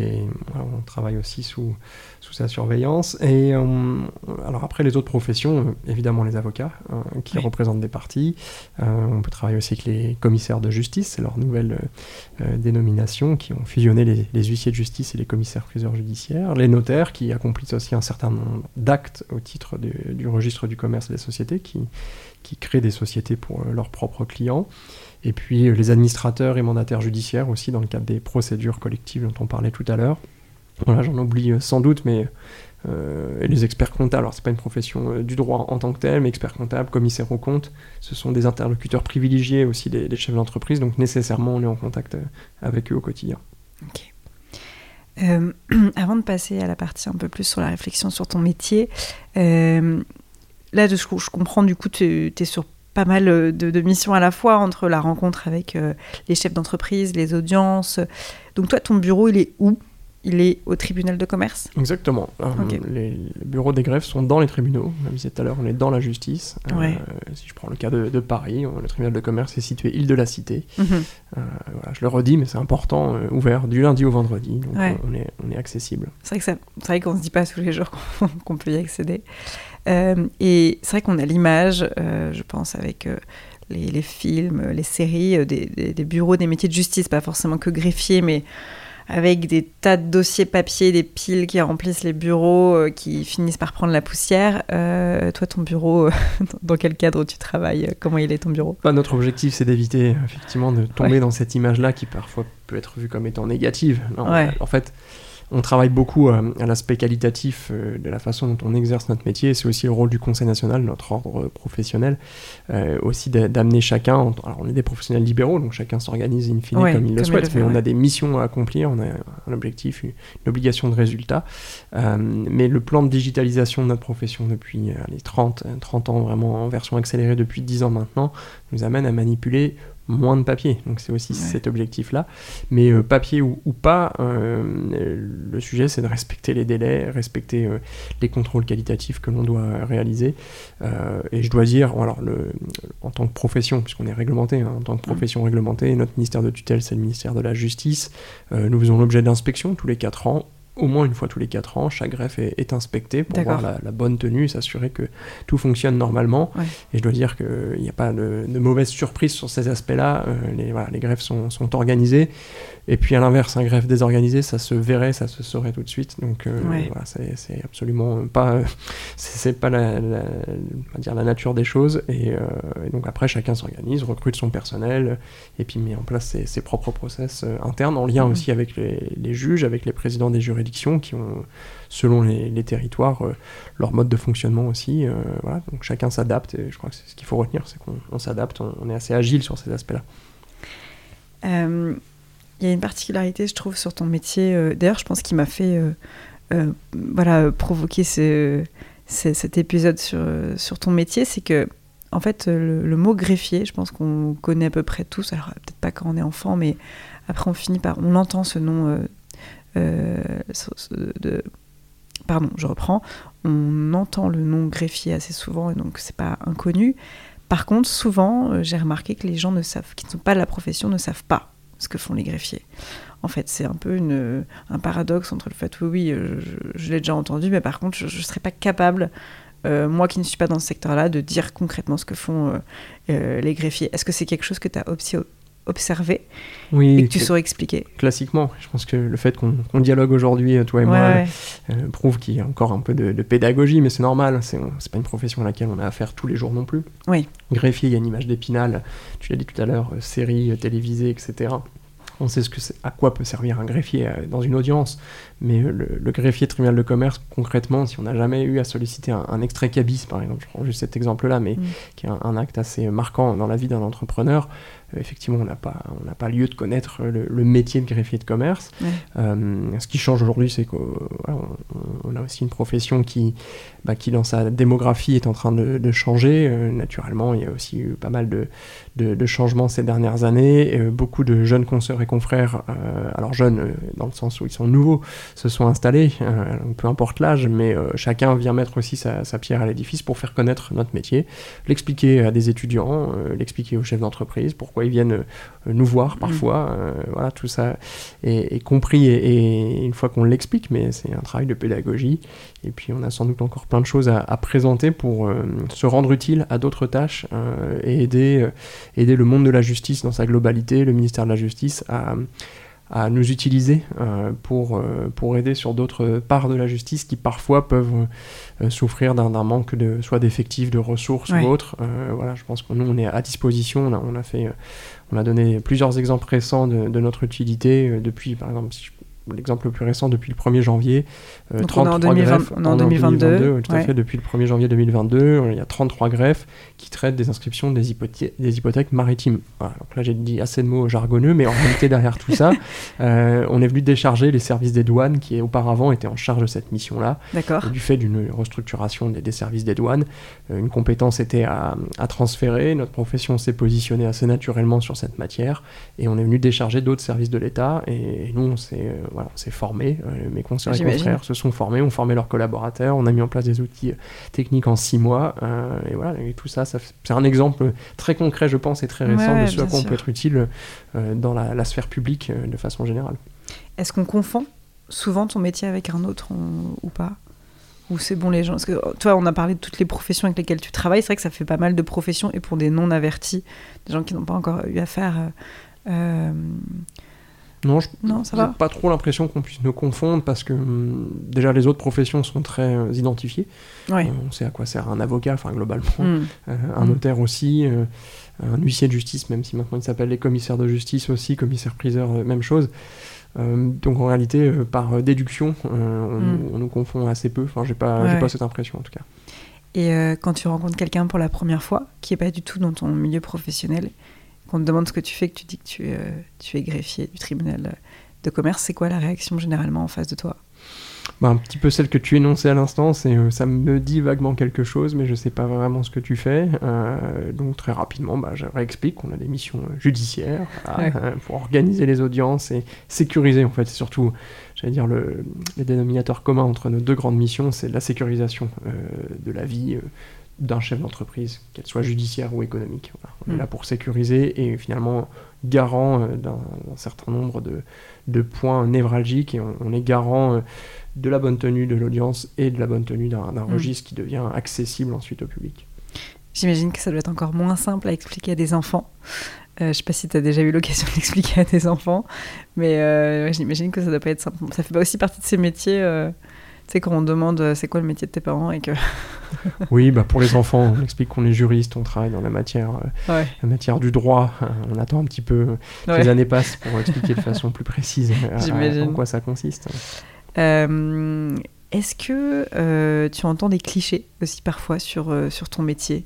voilà, on travaille aussi sous, sous sa surveillance. Et euh, alors après les autres professions, euh, évidemment les avocats euh, qui Oui. représentent des parties. Euh, on peut travailler aussi avec les commissaires de justice, c'est leur nouvelle euh, euh, dénomination, qui ont fusionné les, les huissiers de justice et les commissaires-priseurs judiciaires. Les notaires qui accomplissent aussi un certain nombre d'actes au titre du, du registre du commerce et des sociétés, qui, qui créent des sociétés pour euh, leurs propres clients. Et puis euh, les administrateurs et mandataires judiciaires aussi dans le cadre des procédures collectives dont on parlait tout à l'heure. Voilà, j'en oublie euh, sans doute, mais euh, les experts comptables, alors c'est pas une profession du droit en tant que telle, mais experts comptables, commissaires aux comptes, ce sont des interlocuteurs privilégiés aussi des, chefs d'entreprise, donc nécessairement on est en contact avec eux au quotidien. Euh, avant de passer à la partie un peu plus sur la réflexion sur ton métier, là, de ce que je comprends, du coup, tu es sur pas mal euh, de, de missions à la fois entre la rencontre avec euh, les chefs d'entreprise, les audiences. Donc toi, ton bureau, il est où? Il est au tribunal de commerce? Exactement. Euh, les, les bureaux des greffes sont dans les tribunaux. Comme je disais tout à l'heure, on est dans la justice. Euh, si je prends le cas de, de Paris, euh, le tribunal de commerce est situé île de la Cité. Mhm. Euh, voilà, je le redis, mais c'est important, ouvert du lundi au vendredi. Donc Ouais. on, est, on est accessible. C'est vrai qu'on se dit pas tous les jours qu'on qu'on peut y accéder. Euh, et c'est vrai qu'on a l'image, euh, je pense, avec euh, les, les films, les séries, des, des- des bureaux des métiers de justice, pas forcément que greffier, mais avec des tas de dossiers papier, des piles qui remplissent les bureaux, euh, qui finissent par prendre la poussière. Euh, toi, ton bureau, dans quel cadre tu travailles? Comment il est ton bureau? Bah, notre objectif, c'est d'éviter effectivement de tomber Ouais. dans cette image-là qui parfois peut être vue comme étant négative. Non, Ouais. En fait, on travaille beaucoup euh, à l'aspect qualitatif euh, de la façon dont on exerce notre métier. C'est aussi le rôle du Conseil national, notre ordre professionnel, euh, aussi d'a- d'amener chacun. Alors, on est des professionnels libéraux, donc chacun s'organise in fine Ouais, comme il le il souhaite, le fait, mais on a des missions à accomplir, on a un objectif, une, une obligation de résultat. Euh, mais le plan de digitalisation de notre profession depuis les 30, euh, 30 ans, vraiment en version accélérée depuis 10 ans maintenant, nous amène à manipuler moins de papier. Donc c'est aussi cet objectif-là. Mais euh, papier ou, pas, euh, le sujet c'est de respecter les délais, respecter euh, les contrôles qualitatifs que l'on doit réaliser. et je dois dire, alors le, en tant que profession, puisqu'on est réglementé, hein, en tant que mmh. profession réglementée, notre ministère de tutelle c'est le ministère de la Justice. nous faisons l'objet d'inspection tous les 4 ans au moins une fois tous les 4 ans, chaque greffe est, inspecté pour voir la, bonne tenue et s'assurer que tout fonctionne normalement. Et je dois dire qu'il n'y a pas de, de mauvaise surprise sur ces aspects-là. Euh, les, voilà, les greffes sont, sont organisées. Et puis à l'inverse, un greffe désorganisé, ça se verrait, ça se saurait tout de suite. Donc euh, voilà, c'est absolument pas, c'est pas la, la, dire la nature des choses. Et, euh, et donc après, chacun s'organise, recrute son personnel, et puis met en place ses, ses propres process euh, internes, en lien mhm. aussi avec les, les, juges, avec les présidents des juridictions, qui ont, selon les, les territoires, euh, leur mode de fonctionnement aussi. Voilà, donc chacun s'adapte, et je crois que c'est ce qu'il faut retenir, c'est qu'on s'adapte, on, on, est assez agile sur ces aspects-là. Il y a une particularité, je trouve, sur ton métier. Euh, d'ailleurs, je pense qu'il m'a fait euh, euh, voilà, provoquer ce, cet épisode sur, sur ton métier. C'est que, en fait, le, mot greffier, je pense qu'on connaît à peu près tous. Alors, peut-être pas quand on est enfant, mais après, on finit par. On entend ce nom de. Pardon, je reprends. On entend le nom greffier assez souvent, et donc c'est pas inconnu. Par contre, souvent, j'ai remarqué que les gens ne savent, qui ne sont pas de la profession, ne savent pas ce que font les greffiers. En fait, c'est un peu un paradoxe entre le fait, oui, oui, euh, je, l'ai déjà entendu, mais par contre, je ne serais pas capable, euh, moi qui ne suis pas dans ce secteur-là, de dire concrètement ce que font euh, les greffiers. Est-ce que c'est quelque chose que tu as observé oui, et que tu saurais expliquer Classiquement, je pense que le fait qu'on dialogue aujourd'hui, toi et moi, prouve qu'il y a encore un peu de, pédagogie, mais c'est normal, c'est pas une profession à laquelle on a affaire tous les jours non plus. Oui. Greffier, il y a une image d'épinal, tu l'as dit tout à l'heure, série télévisée, etc on sait ce que à quoi peut servir un greffier euh, dans une audience, mais euh, le, greffier tribunal de commerce, concrètement, si on n'a jamais eu à solliciter un, extrait cabis, par exemple, je prends juste cet exemple-là, mais mm. qui est un, acte assez marquant dans la vie d'un entrepreneur, euh, effectivement, on n'a pas, on pas lieu de connaître le, métier de greffier de commerce. ce qui change aujourd'hui, c'est qu'on a aussi une profession qui, bah, qui, dans sa démographie, est en train de, changer. naturellement, il y a aussi eu pas mal de, de, changements ces dernières années. beaucoup de jeunes consoeurs et confrères, euh, alors jeunes euh, dans le sens où ils sont nouveaux, se sont installés, euh, peu importe l'âge, mais chacun vient mettre aussi sa, pierre à l'édifice pour faire connaître notre métier, l'expliquer à des étudiants, l'expliquer aux chefs d'entreprise, pourquoi ils viennent nous voir parfois, mm. voilà, tout ça est, compris et, une fois qu'on l'explique, mais c'est un travail de pédagogie, et puis on a sans doute encore plein de choses à, présenter pour se rendre utile à d'autres tâches et aider, aider le monde de la justice dans sa globalité, le ministère de la Justice, à, nous utiliser euh, pour, euh, pour aider sur d'autres parts de la justice qui parfois peuvent euh, souffrir d'un manque de soit d'effectifs, de ressources ou autres. voilà, je pense que nous on est à disposition. On a, on a fait, on a donné plusieurs exemples récents de, de notre utilité depuis, par exemple, si je l'exemple le plus récent depuis le 1er janvier. Euh, Donc on est en, 2020, on est en 2022. tout à fait, depuis le 1er janvier 2022, il y a 33 greffes qui traitent des inscriptions des, hypothèques, des hypothèques maritimes. donc là j'ai dit assez de mots jargonneux, mais en réalité derrière tout ça, euh, on est venu décharger les services des douanes qui auparavant étaient en charge de cette mission-là. D'accord. Du fait d'une restructuration des, services des douanes, euh, une compétence était à, à transférer, notre profession s'est positionnée assez naturellement sur cette matière, et on est venu décharger d'autres services de l'État, et, nous on s'est voilà, on s'est formé, euh, mes conseillers et confrères se sont formés, ont formé leurs collaborateurs, on a mis en place des outils euh, techniques en six mois, euh, et voilà, et tout ça, c'est un exemple très concret, je pense, et très récent de ce à quoi on peut être utile dans la, sphère publique de façon générale. Est-ce qu'on confond souvent ton métier avec un autre ou pas? Ou c'est bon les gens Parce que toi, on a parlé de toutes les professions avec lesquelles tu travailles. C'est vrai que ça fait pas mal de professions et pour des non avertis, des gens qui n'ont pas encore eu affaire. Euh, non, je n'ai pas trop l'impression qu'on puisse nous confondre parce que hum, déjà les autres professions sont très euh, identifiées. Euh, on sait à quoi sert un avocat, enfin globalement, hmm. euh, un hmm. notaire aussi, un huissier de justice, même si maintenant il s'appelle les commissaires de justice aussi, commissaires-priseurs, même chose. donc en réalité, par déduction, hmm. on, nous confond assez peu. Enfin, j'ai pas, pas cette impression en tout cas. Et quand tu rencontres quelqu'un pour la première fois, qui est pas du tout dans ton milieu professionnel, on te demande ce que tu fais, que tu dis que tu es, euh, tu es greffier du tribunal de commerce, c'est quoi la réaction généralement en face de toi? Bah, un petit peu celle que tu énonçais à l'instant, c'est euh, ça me dit vaguement quelque chose, mais je sais pas vraiment ce que tu fais. Euh, donc très rapidement, bah, je réexplique qu'on a des missions euh, judiciaires pour organiser les audiences et sécuriser en fait. surtout, j'allais dire le, dénominateur commun entre nos deux grandes missions, c'est la sécurisation de la vie d'un chef d'entreprise, qu'elle soit judiciaire ou économique. On est mm. là pour sécuriser et finalement garant d'un certain nombre de, de, points névralgiques et on, est garant de la bonne tenue de l'audience et de la bonne tenue d'un mm. registre qui devient accessible ensuite au public. J'imagine que ça doit être encore moins simple à expliquer à des enfants. Euh, je ne sais pas si tu as déjà eu l'occasion d'expliquer à tes enfants, mais euh, j'imagine que ça doit pas être simple. Ça fait pas aussi partie de ces métiers, euh, tu sais, quand on demande c'est quoi le métier de tes parents et que... oui, bah pour les enfants, on explique qu'on est juriste, on travaille dans la matière, la matière du droit. On attend un petit peu que les années passent pour expliquer de façon plus précise en quoi ça consiste. Euh, est-ce que euh, tu entends des clichés aussi parfois sur, euh, sur ton métier?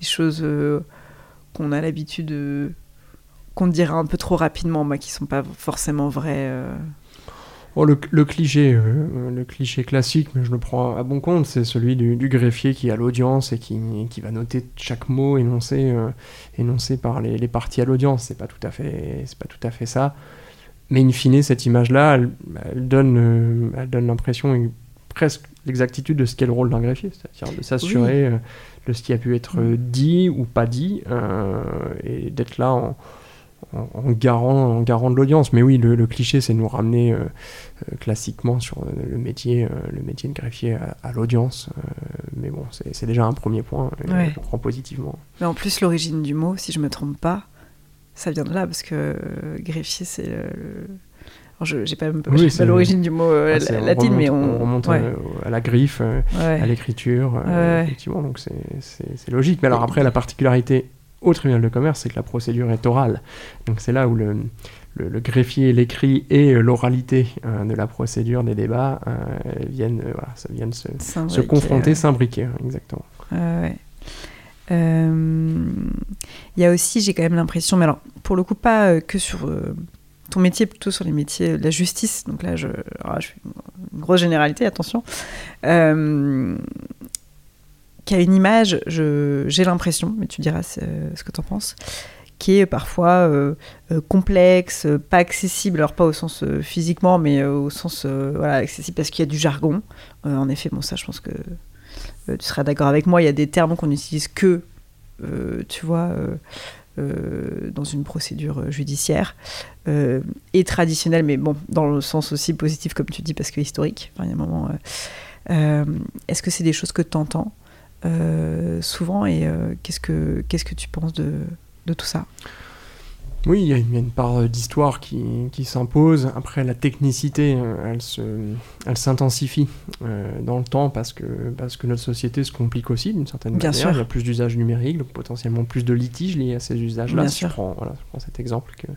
Des choses qu'on a l'habitude de. qu'on te dira un peu trop rapidement, mais qui sont pas forcément vraies Oh, le, cliché, le cliché classique, mais je le prends à bon compte, c'est celui du, greffier qui a l'audience et qui, qui, va noter chaque mot énoncé, énoncé par les, les parties à l'audience. C'est pas tout à fait, c'est pas tout à fait ça. Mais in fine, cette image-là, elle, donne, euh, elle donne l'impression presque l'exactitude de ce qu'est le rôle d'un greffier, c'est-à-dire de s'assurer euh, de ce qui a pu être dit ou pas dit, euh, et d'être là en, en, garant, en garant de l'audience. Mais oui, le, cliché, c'est nous ramener classiquement sur le métier, le métier de greffier à, l'audience. mais bon, c'est déjà un premier point, et je prends positivement. Mais en plus, l'origine du mot, si je me trompe pas, ça vient de là, parce que euh, greffier, c'est je n'ai pas, pas l'origine du mot euh, ah, latin, mais on, remonte euh, à la griffe, à l'écriture, effectivement, donc c'est logique. Mais alors après, la particularité au tribunal de commerce, c'est que la procédure est orale. Donc c'est là où le, le, greffier, l'écrit et l'oralité de la procédure des débats viennent, voilà, ça viennent se, se confronter, s'imbriquer, exactement. Euh, il y a aussi, j'ai quand même l'impression, mais alors pour le coup, pas euh, que sur euh, ton métier, plutôt sur les métiers de la justice. Donc là, je, je fais une grosse généralité, attention. Euh, qui a une image, j'ai l'impression, mais tu diras ce, que tu en penses, qui est parfois complexe, pas accessible, alors pas au sens physiquement, mais au sens accessible parce qu'il y a du jargon. en effet, bon, ça, je pense que euh, tu seras d'accord avec moi, il y a des termes qu'on n'utilise que, euh, tu vois, euh, dans une procédure judiciaire et traditionnelle, mais bon, dans le sens aussi positif, comme tu dis, parce que historique. il y a un moment. Est-ce que c'est des choses que tu entends souvent et qu'est-ce que qu'est-ce que tu penses de, de tout ça? Oui, il y, a une part d'histoire qui, qui s'impose. Après, la technicité, euh, elle, se, elle s'intensifie euh, dans le temps parce que, parce que notre société se complique aussi d'une certaine manière. Il y a plus d'usages numériques, donc potentiellement plus de litiges liés à ces usages-là. Si je prends, voilà, je prends cet exemple que,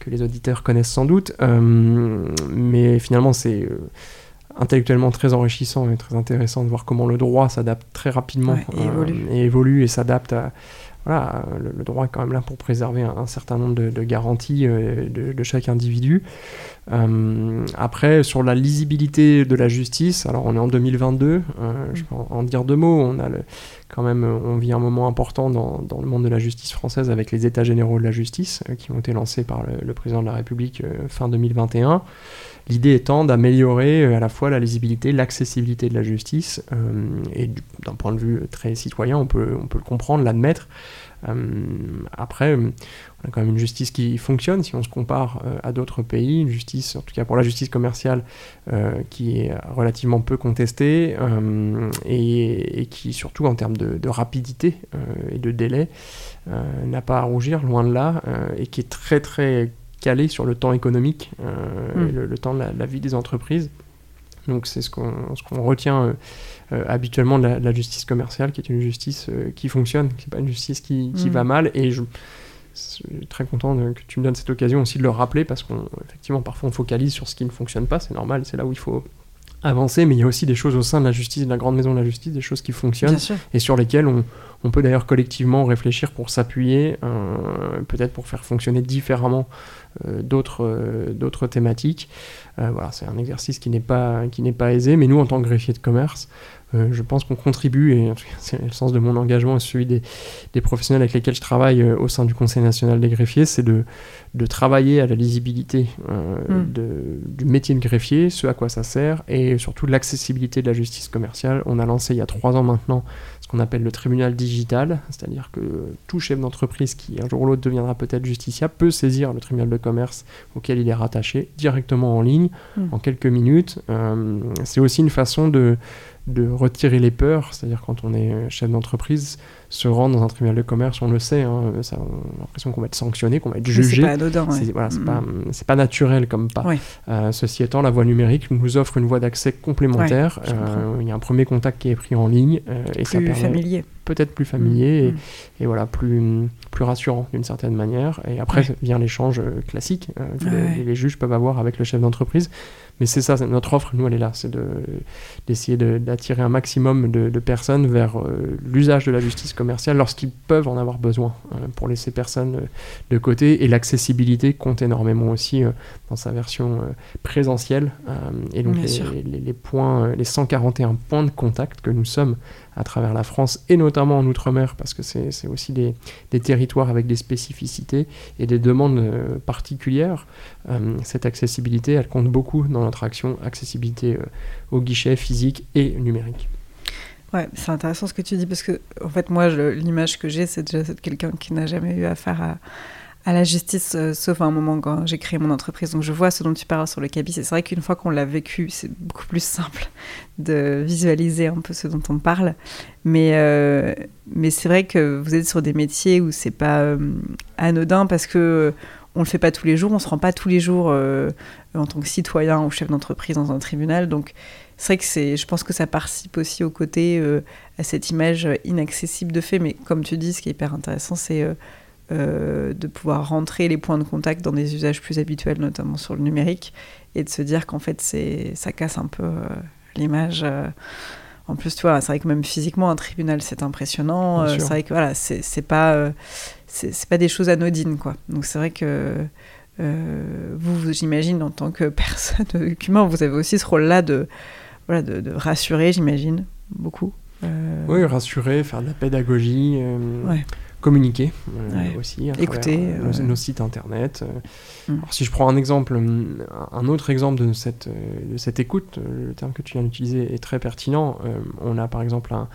que les auditeurs connaissent sans doute. Euh, mais finalement, c'est intellectuellement très enrichissant et très intéressant de voir comment le droit s'adapte très rapidement et, évolue. et, évolue. et s'adapte à voilà, le, droit est quand même là pour préserver un, certain nombre de, garanties euh, de, chaque individu. Euh, après, sur la lisibilité de la justice, alors on est en 2022, euh, je peux en, dire deux mots. On a quand même, on vit un moment important dans, le monde de la justice française avec les États généraux de la justice qui ont été lancés par le, président de la République fin 2021. L'idée étant d'améliorer à la fois la lisibilité, l'accessibilité de la justice, et d'un point de vue très citoyen, on peut, on peut le comprendre, l'admettre, euh, après, on a quand même une justice qui fonctionne. Si on se compare euh, à d'autres pays, une justice, en tout cas pour la justice commerciale, euh, qui est relativement peu contestée et, qui, surtout en termes de, rapidité et de délai, n'a pas à rougir, loin de là, et qui est très très calé sur le temps économique, mm. le, temps de la, vie des entreprises. Donc c'est ce qu'on retient euh, habituellement de la, justice commerciale, qui est une justice euh, qui fonctionne, qui n'est pas une justice qui, qui mm. va mal. Et je, suis très content que tu me donnes cette occasion aussi de le rappeler, parce qu'effectivement, parfois on focalise sur ce qui ne fonctionne pas, c'est normal, c'est là où il faut avancer, mais il y a aussi des choses au sein de la justice, de la grande maison de la justice, des choses qui fonctionnent et sur lesquelles on, on peut d'ailleurs collectivement réfléchir pour s'appuyer, euh, peut-être pour faire fonctionner différemment euh, d'autres euh, d'autres thématiques. voilà, c'est un exercice qui n'est pas qui n'est pas aisé, mais nous en tant que greffier de commerce, euh, je pense qu'on contribue, et c'est le sens de mon engagement et celui des, des professionnels avec lesquels je travaille euh, au sein du Conseil national des greffiers, c'est de, de, travailler à la lisibilité euh, mm. de, du métier de greffier, ce à quoi ça sert, et surtout de l'accessibilité de la justice commerciale. On a lancé il y a trois ans maintenant ce qu'on appelle le tribunal digital, c'est-à-dire que tout chef d'entreprise qui un jour ou l'autre deviendra peut-être justiciable peut saisir le tribunal de commerce auquel il est rattaché directement en ligne, mm. en quelques minutes. c'est aussi une façon de de retirer les peurs, c'est-à-dire quand on est chef d'entreprise, se rendre dans un tribunal de commerce, on le sait, hein, ça, on a l'impression qu'on va être sanctionné, qu'on va être jugé. C'est pas anodin. C'est voilà, pas, pas, naturel comme pas. Euh, ceci étant, la voie numérique nous offre une voie d'accès complémentaire. Euh, il y a un premier contact qui est pris en ligne euh, et ça permet familier. Peut-être plus familier et, voilà plus plus rassurant d'une certaine manière. Et après vient l'échange classique que les, les, juges peuvent avoir avec le chef d'entreprise. Mais c'est ça, notre offre, nous, elle est là, c'est d'essayer d'attirer un maximum de, personnes vers euh, l'usage de la justice commerciale lorsqu'ils peuvent en avoir besoin, euh, pour laisser personne euh, de côté. Et l'accessibilité compte énormément aussi dans sa version présentielle. et donc les, les, les, points, les 141 points de contact que nous sommes à travers la France et notamment en Outre-mer parce que c'est aussi des, des, territoires avec des spécificités et des demandes euh, particulières. Euh, cette accessibilité, elle compte beaucoup dans notre action accessibilité euh, au guichet physique et numérique. C'est intéressant ce que tu dis parce que en fait moi l'image que j'ai c'est déjà de quelqu'un qui n'a jamais eu affaire à la justice, euh, sauf à un moment quand j'ai créé mon entreprise. Donc je vois ce dont tu parles sur le cabis. C'est vrai qu'une fois qu'on l'a vécu, c'est beaucoup plus simple de visualiser un peu ce dont on parle. Mais, euh, mais c'est vrai que vous êtes sur des métiers où c'est pas euh, anodin parce que on le fait pas tous les jours, on se rend pas tous les jours en tant que citoyen ou chef d'entreprise dans un tribunal. Donc c'est vrai que c'est, je pense que ça participe aussi au côté à cette image inaccessible de fait. Mais comme tu dis, ce qui est hyper intéressant, c'est euh, de pouvoir rentrer les points de contact dans des usages plus habituels, notamment sur le numérique, et de se dire qu'en fait, c'est, ça casse un peu euh, l'image. Euh. En plus, tu vois, c'est vrai que même physiquement, un tribunal, c'est impressionnant. c'est vrai que voilà, c'est, c'est pas, c'est, pas des choses anodines, quoi. Donc c'est vrai que vous, j'imagine, en tant que personne humain, vous avez aussi ce rôle-là de, voilà, de, de rassurer, j'imagine, beaucoup. Oui, rassurer, faire de la pédagogie. Ouais communiquer euh, aussi, à écouter euh, nos, sites internet. Euh. Mm. Alors, si je prends un exemple, un autre exemple de cette, de cette écoute, le terme que tu viens d'utiliser est très pertinent. on a par exemple un,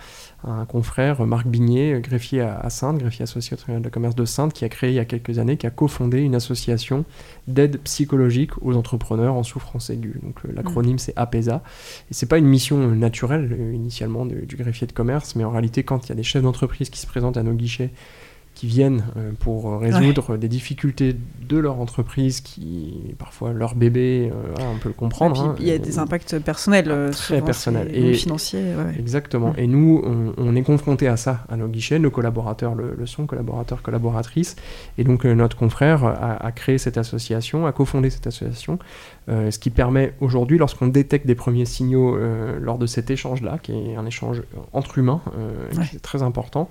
un confrère, Marc Bignet, greffier à, Sainte, greffier associé au tribunal de commerce de Sainte, qui a créé il y a quelques années, qui a cofondé une association d'aide psychologique aux entrepreneurs en souffrance aiguë. Donc l'acronyme c'est APESA. Et c'est pas une mission naturelle initialement du greffier de commerce, mais en réalité quand il y a des chefs d'entreprise qui se présentent à nos guichets qui viennent euh, pour résoudre des difficultés de leur entreprise, qui parfois leur bébé, euh, on peut le comprendre. Hein, il y a des impacts personnels, euh, très personnels et financiers. Exactement. Mm. Et nous, on, est confronté à ça à nos guichets, nos collaborateurs le, sont, collaborateurs, collaboratrices. Et donc notre confrère a, créé cette association, a cofondé cette association, ce qui permet aujourd'hui, lorsqu'on détecte des premiers signaux lors de cet échange-là, qui est un échange entre humains, qui est très important,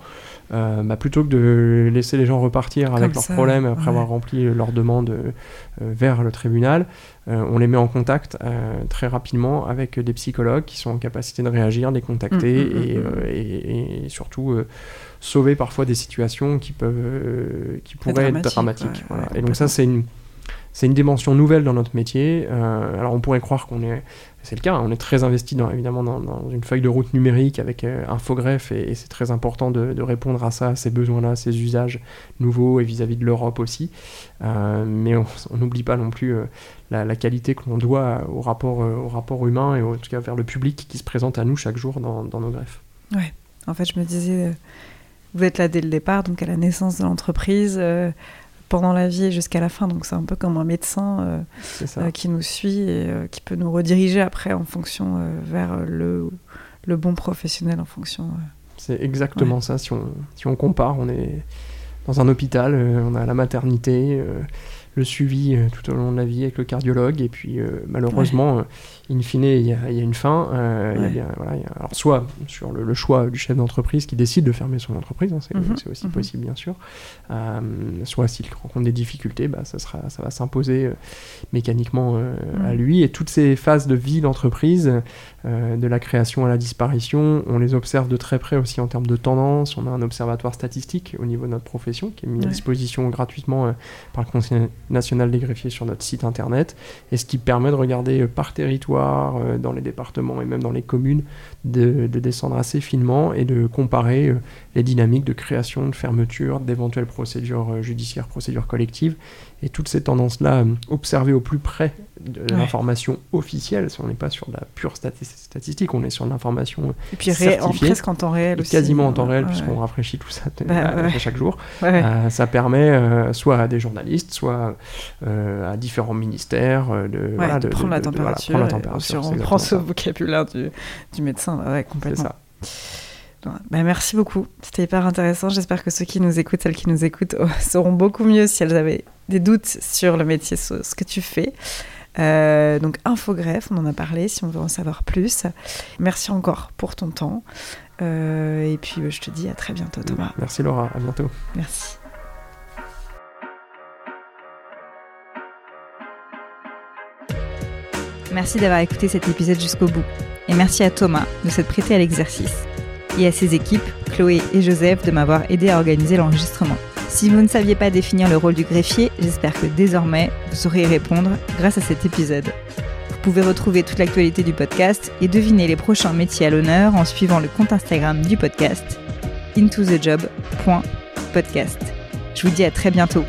bah, plutôt que de laisser les gens repartir avec leurs problèmes après avoir rempli leur demande euh, vers le tribunal. Euh, on les met en contact euh, très rapidement avec des psychologues qui sont en capacité de réagir, de les contacter mm, mm, mm, et, et, surtout sauver parfois des situations qui peuvent qui pourraient être dramatiques. et donc ça c'est une c'est une dimension nouvelle dans notre métier. alors on pourrait croire qu'on est c'est le cas, on est très investi dans, évidemment dans, une feuille de route numérique avec euh, Infogreffe et, c'est très important de, répondre à ça, à ces besoins-là, ces usages nouveaux et vis-à-vis de l'Europe aussi. Euh, mais on n'oublie pas non plus euh, la, qualité que l'on doit au rapport, au rapport humain et en tout cas vers le public qui se présente à nous chaque jour dans, nos greffes. Ouais, en fait je me disais, vous êtes là dès le départ, donc à la naissance de l'entreprise pendant la vie et jusqu'à la fin. Donc c'est un peu comme un médecin euh, euh, qui nous suit et euh, qui peut nous rediriger après en fonction vers le, le bon professionnel en fonction. C'est exactement ça. Si on, si on compare, on est dans un hôpital, on a la maternité, le suivi tout au long de la vie avec le cardiologue. Et puis, malheureusement, in fine, il y, a une fin. alors, soit sur le, choix du chef d'entreprise qui décide de fermer son entreprise, hein, mhm. c'est aussi mhm. possible, bien sûr. soit s'il rencontre des difficultés, bah, ça, sera, ça va s'imposer mécaniquement à lui. Et toutes ces phases de vie d'entreprise, de la création à la disparition, on les observe de très près aussi en termes de tendance. On a un observatoire statistique au niveau de notre profession qui est mis à disposition gratuitement euh, par le Conseil national des greffiers sur notre site internet et ce qui permet de regarder euh, par territoire, euh, dans les départements et même dans les communes, de, descendre assez finement et de comparer les dynamiques de création, de fermeture, d'éventuelles procédures judiciaires, procédures collectives et toutes ces tendances-là observées au plus près de l'information officielle. On n'est pas sur de la pure statistique, on est sur l'information Et puis en, presque en temps réel aussi. Quasiment en temps réel, puisqu'on rafraîchit tout ça bah, chaque jour. Euh, ça permet euh, soit à des journalistes, soit euh, à différents ministères de, de, prendre, la température, la température. on prend ce vocabulaire du, du médecin, complètement. C'est ça. Bah, merci beaucoup, c'était hyper intéressant. J'espère que ceux qui nous écoutent, celles qui nous écoutent, sauront beaucoup mieux si elles avaient des doutes sur le métier, sur ce que tu fais. Euh, donc infogreffe, on en a parlé si on veut en savoir plus. Merci encore pour ton temps. Euh, et puis je te dis à très bientôt Thomas. Merci Laura, à bientôt. Merci. Merci d'avoir écouté cet épisode jusqu'au bout. Et merci à Thomas de s'être prêté à l'exercice. Et à ses équipes, Chloé et Joseph, de m'avoir aidé à organiser l'enregistrement. Si vous ne saviez pas définir le rôle du greffier, j'espère que désormais vous saurez répondre grâce à cet épisode. Vous pouvez retrouver toute l'actualité du podcast et deviner les prochains métiers à l'honneur en suivant le compte Instagram du podcast intothejob.podcast. Je vous dis à très bientôt.